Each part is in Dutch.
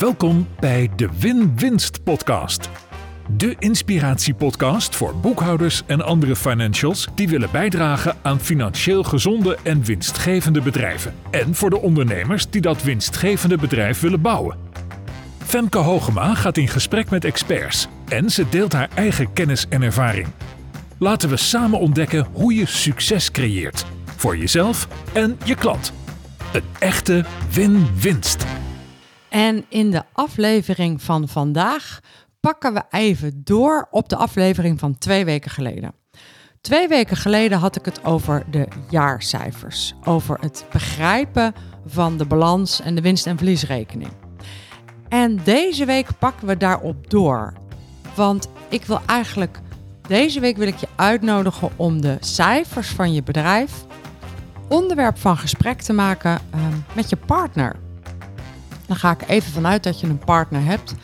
Welkom bij de Win-Winst Podcast. De inspiratiepodcast voor boekhouders en andere financials die willen bijdragen aan financieel gezonde en winstgevende bedrijven. En voor de ondernemers die dat winstgevende bedrijf willen bouwen. Femke Hogema gaat in gesprek met experts en ze deelt haar eigen kennis en ervaring. Laten we samen ontdekken hoe je succes creëert voor jezelf en je klant. Een echte win-winst. En in de aflevering van vandaag pakken we even door op de aflevering van twee weken geleden. Twee weken geleden had ik het over de jaarcijfers, over het begrijpen van de balans en de winst- en verliesrekening. En deze week pakken we daarop door. Want ik wil eigenlijk, deze week wil ik je uitnodigen om de cijfers van je bedrijf onderwerp van gesprek te maken uh, met je partner. Dan ga ik even vanuit dat je een partner hebt.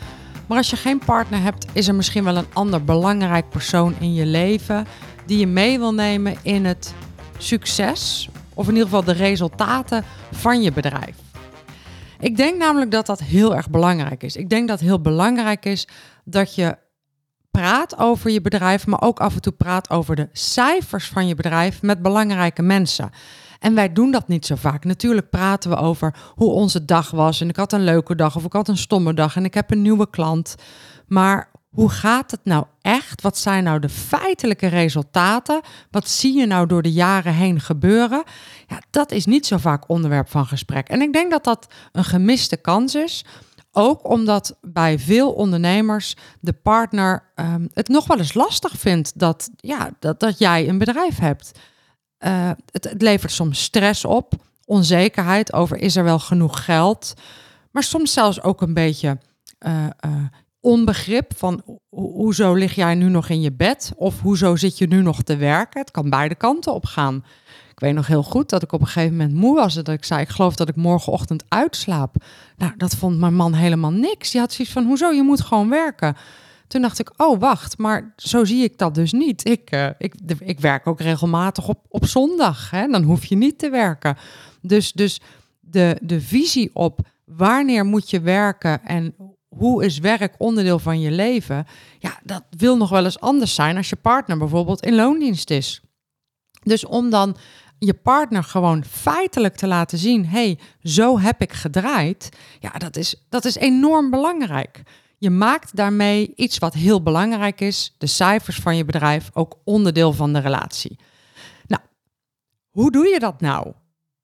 Maar als je geen partner hebt, is er misschien wel een ander belangrijk persoon in je leven die je mee wil nemen in het succes, of in ieder geval de resultaten van je bedrijf. Ik denk namelijk dat dat heel erg belangrijk is. Ik denk dat het heel belangrijk is dat je praat over je bedrijf, maar ook af en toe praat over de cijfers van je bedrijf met belangrijke mensen. En wij doen dat niet zo vaak. Natuurlijk praten we over hoe onze dag was. En ik had een leuke dag of ik had een stomme dag en ik heb een nieuwe klant. Maar hoe gaat het nou echt? Wat zijn nou de feitelijke resultaten? Wat zie je nou door de jaren heen gebeuren? Ja, dat is niet zo vaak onderwerp van gesprek. En ik denk dat dat een gemiste kans is. Ook omdat bij veel ondernemers de partner um, het nog wel eens lastig vindt dat, ja, dat, dat jij een bedrijf hebt. Uh, het, levert soms stress op, onzekerheid over is er wel genoeg geld, maar soms zelfs ook een beetje uh, uh, onbegrip van ho hoezo lig jij nu nog in je bed of hoezo zit je nu nog te werken. Het kan beide kanten op gaan. Ik weet nog heel goed dat ik op een gegeven moment moe was en dat ik zei: Ik geloof dat ik morgenochtend uitslaap. Nou, dat vond mijn man helemaal niks. Die had zoiets van: Hoezo? Je moet gewoon werken. Toen dacht ik, oh wacht, maar zo zie ik dat dus niet. Ik, uh, ik, ik werk ook regelmatig op, op zondag. Hè? Dan hoef je niet te werken. Dus, dus de, de visie op wanneer moet je werken en hoe is werk onderdeel van je leven? Ja, dat wil nog wel eens anders zijn als je partner bijvoorbeeld in loondienst is. Dus om dan je partner gewoon feitelijk te laten zien: hey, zo heb ik gedraaid. Ja, dat is, dat is enorm belangrijk. Je maakt daarmee iets wat heel belangrijk is, de cijfers van je bedrijf, ook onderdeel van de relatie. Nou, hoe doe je dat nou?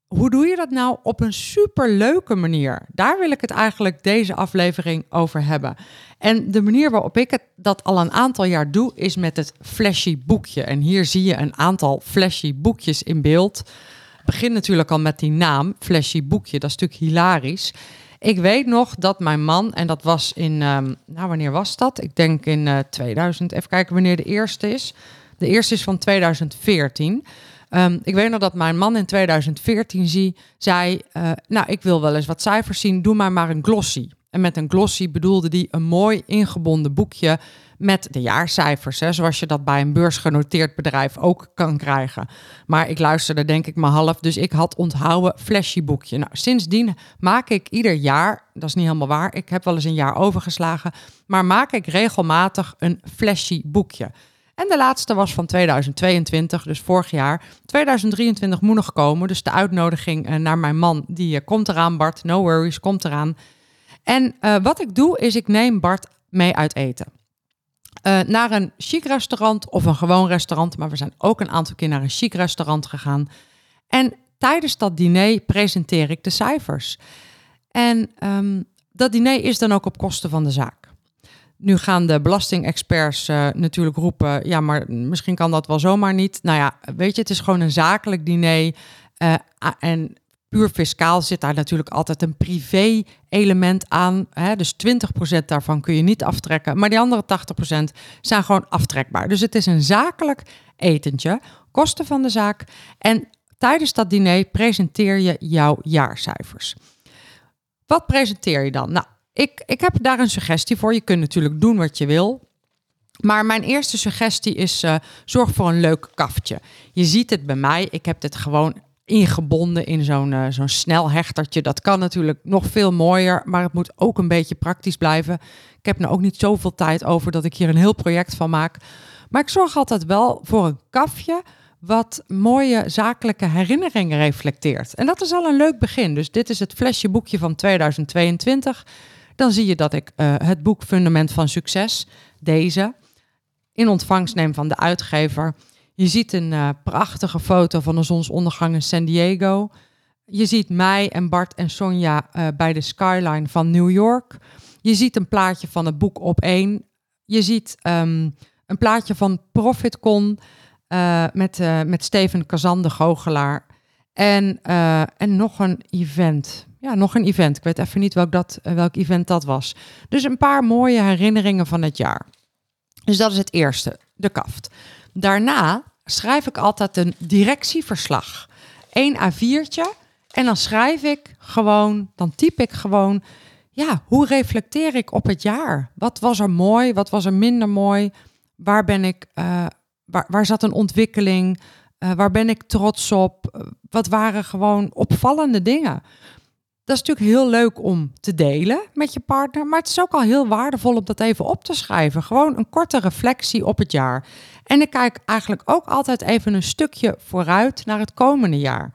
Hoe doe je dat nou op een superleuke manier? Daar wil ik het eigenlijk deze aflevering over hebben. En de manier waarop ik het dat al een aantal jaar doe, is met het flashy boekje. En hier zie je een aantal flashy boekjes in beeld. Het begint natuurlijk al met die naam, flashy boekje. Dat is natuurlijk hilarisch. Ik weet nog dat mijn man, en dat was in, um, nou wanneer was dat? Ik denk in uh, 2000, even kijken wanneer de eerste is. De eerste is van 2014. Um, ik weet nog dat mijn man in 2014 zie, zei, uh, nou ik wil wel eens wat cijfers zien, doe maar maar een glossy. En met een glossy bedoelde hij een mooi ingebonden boekje met de jaarcijfers, zoals je dat bij een beursgenoteerd bedrijf ook kan krijgen. Maar ik luisterde denk ik maar half, dus ik had onthouden flashy boekje. Nou, sindsdien maak ik ieder jaar, dat is niet helemaal waar, ik heb wel eens een jaar overgeslagen, maar maak ik regelmatig een flashy boekje. En de laatste was van 2022, dus vorig jaar. 2023 moet nog komen, dus de uitnodiging uh, naar mijn man, die uh, komt eraan, Bart, no worries, komt eraan. En uh, wat ik doe, is ik neem Bart mee uit eten. Uh, naar een chic restaurant of een gewoon restaurant. Maar we zijn ook een aantal keer naar een chic restaurant gegaan. En tijdens dat diner presenteer ik de cijfers. En um, dat diner is dan ook op kosten van de zaak. Nu gaan de belastingexperts uh, natuurlijk roepen: ja, maar misschien kan dat wel zomaar niet. Nou ja, weet je, het is gewoon een zakelijk diner. En puur fiscaal zit daar natuurlijk altijd een privé-element aan. Hè? Dus 20% daarvan kun je niet aftrekken. Maar die andere 80% zijn gewoon aftrekbaar. Dus het is een zakelijk etentje, kosten van de zaak. En tijdens dat diner presenteer je jouw jaarcijfers. Wat presenteer je dan? Nou, ik, ik heb daar een suggestie voor. Je kunt natuurlijk doen wat je wil. Maar mijn eerste suggestie is: uh, zorg voor een leuk kaftje. Je ziet het bij mij. Ik heb dit gewoon ingebonden in zo'n uh, zo'n snelhechtertje. Dat kan natuurlijk nog veel mooier, maar het moet ook een beetje praktisch blijven. Ik heb nu ook niet zoveel tijd over dat ik hier een heel project van maak. Maar ik zorg altijd wel voor een kafje wat mooie zakelijke herinneringen reflecteert. En dat is al een leuk begin. Dus dit is het flesje boekje van 2022. Dan zie je dat ik uh, het boek Fundament van Succes, deze, in ontvangst neem van de uitgever. Je ziet een uh, prachtige foto van een zonsondergang in San Diego. Je ziet mij en Bart en Sonja uh, bij de skyline van New York. Je ziet een plaatje van het boek op één. Je ziet um, een plaatje van ProfitCon uh, met, met Steven Kazan, de goochelaar. En, en nog een event. Ja, nog een event. Ik weet even niet welk, dat, welk event dat was. Dus een paar mooie herinneringen van het jaar. Dus dat is het eerste, de kaft. Daarna schrijf ik altijd een directieverslag. Eén A4'tje. En dan schrijf ik gewoon, dan typ ik gewoon, ja, hoe reflecteer ik op het jaar? Wat was er mooi? Wat was er minder mooi? Waar ben ik, uh, waar, waar zat een ontwikkeling? Uh, waar ben ik trots op? Wat waren gewoon opvallende dingen? Dat is natuurlijk heel leuk om te delen met je partner, maar het is ook al heel waardevol om dat even op te schrijven. Gewoon een korte reflectie op het jaar. En ik kijk eigenlijk ook altijd even een stukje vooruit naar het komende jaar.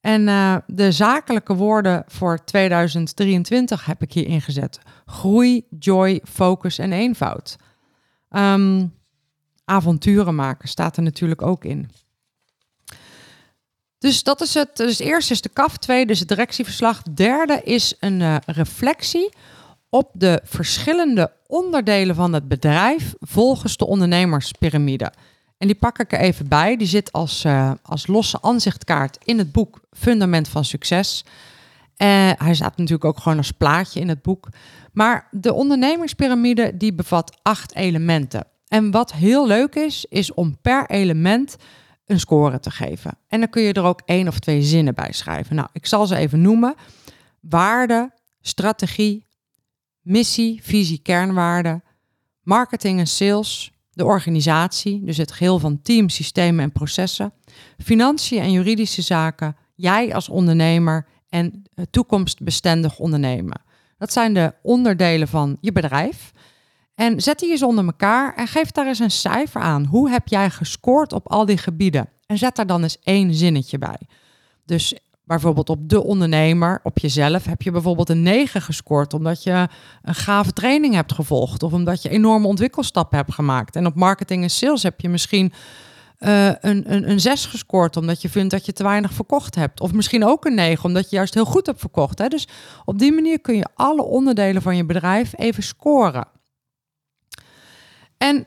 En uh, de zakelijke woorden voor 2023 heb ik hier ingezet. Groei, joy, focus en eenvoud. Um, avonturen maken staat er natuurlijk ook in. Dus dat is het. Dus eerst is de KAF, tweede is het directieverslag. Derde is een uh, reflectie op de verschillende onderdelen van het bedrijf volgens de ondernemerspyramide. En die pak ik er even bij. Die zit als, uh, als losse aanzichtkaart in het boek Fundament van Succes. Uh, hij staat natuurlijk ook gewoon als plaatje in het boek. Maar de ondernemerspyramide die bevat acht elementen. En wat heel leuk is, is om per element een score te geven. En dan kun je er ook één of twee zinnen bij schrijven. Nou, ik zal ze even noemen. Waarde, strategie, missie, visie, kernwaarden, marketing en sales, de organisatie, dus het geheel van teams, systemen en processen, financiën en juridische zaken, jij als ondernemer en toekomstbestendig ondernemen. Dat zijn de onderdelen van je bedrijf. En zet die eens onder elkaar en geef daar eens een cijfer aan. Hoe heb jij gescoord op al die gebieden? En zet daar dan eens één zinnetje bij. Dus bijvoorbeeld op de ondernemer, op jezelf, heb je bijvoorbeeld een 9 gescoord omdat je een gave training hebt gevolgd of omdat je enorme ontwikkelstappen hebt gemaakt. En op marketing en sales heb je misschien uh, een, een, een 6 gescoord omdat je vindt dat je te weinig verkocht hebt. Of misschien ook een 9 omdat je juist heel goed hebt verkocht. Hè? Dus op die manier kun je alle onderdelen van je bedrijf even scoren. En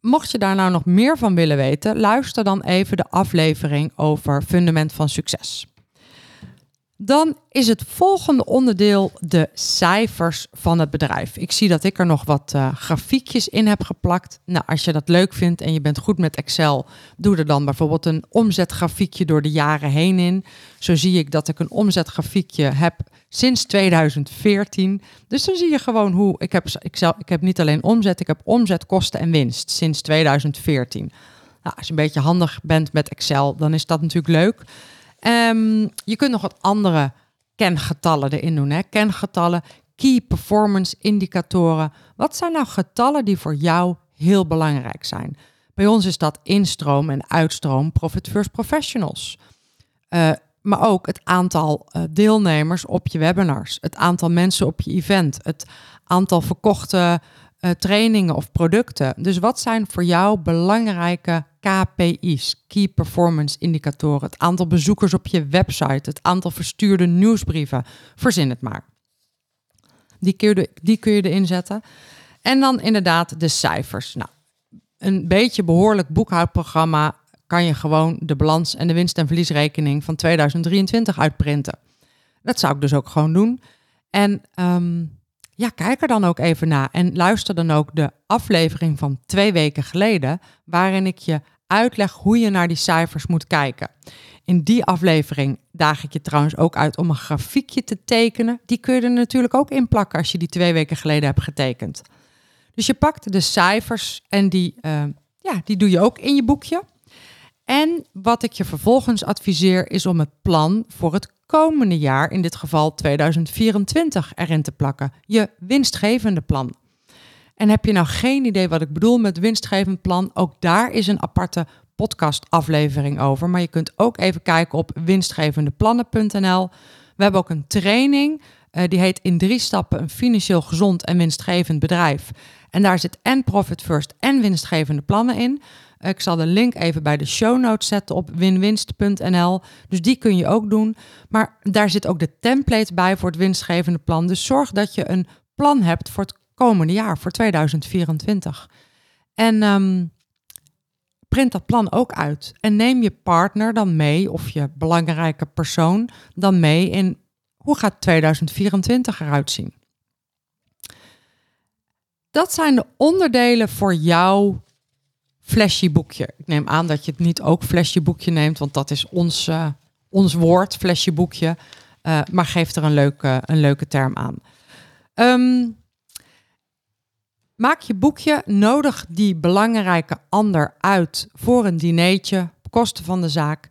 mocht je daar nou nog meer van willen weten, luister dan even de aflevering over fundament van succes. Dan is het volgende onderdeel de cijfers van het bedrijf. Ik zie dat ik er nog wat uh, grafiekjes in heb geplakt. Nou, als je dat leuk vindt en je bent goed met Excel, doe er dan bijvoorbeeld een omzetgrafiekje door de jaren heen in. Zo zie ik dat ik een omzetgrafiekje heb sinds 2014. Dus dan zie je gewoon hoe ik heb, zelf, ik heb niet alleen omzet, ik heb omzet, kosten en winst sinds 2014. Nou, als je een beetje handig bent met Excel, dan is dat natuurlijk leuk. Um, je kunt nog wat andere kengetallen erin doen. Hè? Kengetallen, key performance indicatoren. Wat zijn nou getallen die voor jou heel belangrijk zijn? Bij ons is dat instroom en uitstroom Profit First Professionals. Uh, maar ook het aantal uh, deelnemers op je webinars, het aantal mensen op je event, het aantal verkochte uh, trainingen of producten. Dus wat zijn voor jou belangrijke KPI's, Key Performance Indicatoren, het aantal bezoekers op je website, het aantal verstuurde nieuwsbrieven, verzin het maar. Die kun je, die kun je erin zetten. En dan inderdaad de cijfers. Nou, een beetje behoorlijk boekhoudprogramma kan je gewoon de balans en de winst- en verliesrekening van 2023 uitprinten. Dat zou ik dus ook gewoon doen. En um, ja, kijk er dan ook even naar en luister dan ook de aflevering van twee weken geleden, waarin ik je uitleg hoe je naar die cijfers moet kijken. In die aflevering daag ik je trouwens ook uit om een grafiekje te tekenen. Die kun je er natuurlijk ook in plakken als je die twee weken geleden hebt getekend. Dus je pakt de cijfers en die, uh, ja, die doe je ook in je boekje. En wat ik je vervolgens adviseer is om het plan voor het komende jaar, in dit geval 2024, erin te plakken. Je winstgevende plan. En heb je nou geen idee wat ik bedoel met winstgevend plan? Ook daar is een aparte podcastaflevering over. Maar je kunt ook even kijken op winstgevendeplannen.nl. We hebben ook een training. Uh, die heet in drie stappen een financieel gezond en winstgevend bedrijf. En daar zit en profit first en winstgevende plannen in. Ik zal de link even bij de show notes zetten op winwinst.nl. Dus die kun je ook doen. Maar daar zit ook de template bij voor het winstgevende plan. Dus zorg dat je een plan hebt voor het komende jaar, voor 2024. En um, print dat plan ook uit. En neem je partner dan mee, of je belangrijke persoon dan mee in hoe gaat 2024 eruit zien. Dat zijn de onderdelen voor jouw flesje boekje. Ik neem aan dat je het niet ook flesje boekje neemt, want dat is ons, uh, ons woord, flesje boekje. Uh, maar geef er een leuke, een leuke term aan. Um, maak je boekje, nodig die belangrijke ander uit voor een dineetje, kosten van de zaak.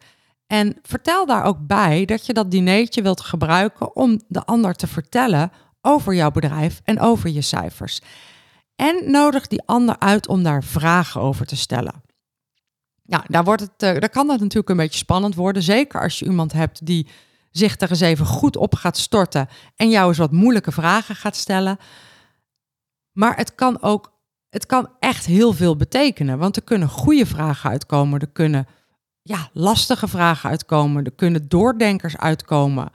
En vertel daar ook bij dat je dat dineetje wilt gebruiken om de ander te vertellen over jouw bedrijf en over je cijfers. En nodig die ander uit om daar vragen over te stellen. Nou, daar, wordt het, uh, daar kan dat natuurlijk een beetje spannend worden. Zeker als je iemand hebt die zich er eens even goed op gaat storten en jou eens wat moeilijke vragen gaat stellen. Maar het kan ook, het kan echt heel veel betekenen. Want er kunnen goede vragen uitkomen, er kunnen ja, lastige vragen uitkomen, er kunnen doordenkers uitkomen.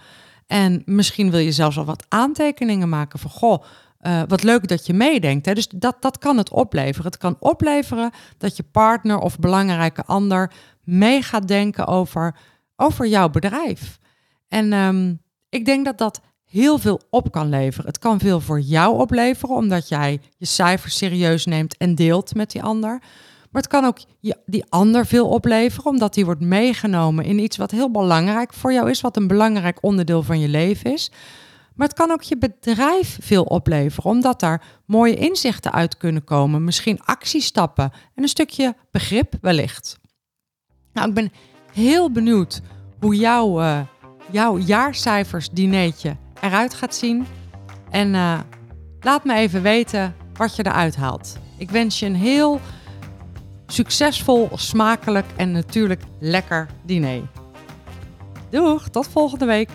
En misschien wil je zelfs al wat aantekeningen maken van goh uh, wat leuk dat je meedenkt. Hè? Dus dat, dat kan het opleveren. Het kan opleveren dat je partner of belangrijke ander mee gaat denken over, over jouw bedrijf. En um, ik denk dat dat heel veel op kan leveren. Het kan veel voor jou opleveren, omdat jij je cijfers serieus neemt en deelt met die ander. Maar het kan ook die ander veel opleveren, omdat die wordt meegenomen in iets wat heel belangrijk voor jou is, wat een belangrijk onderdeel van je leven is. Maar het kan ook je bedrijf veel opleveren, omdat daar mooie inzichten uit kunnen komen. Misschien actiestappen en een stukje begrip wellicht. Nou, ik ben heel benieuwd hoe jouw, uh, jouw jaarcijfers dineetje eruit gaat zien. En uh, laat me even weten wat je eruit haalt. Ik wens je een heel succesvol, smakelijk en natuurlijk lekker diner. Doeg, tot volgende week.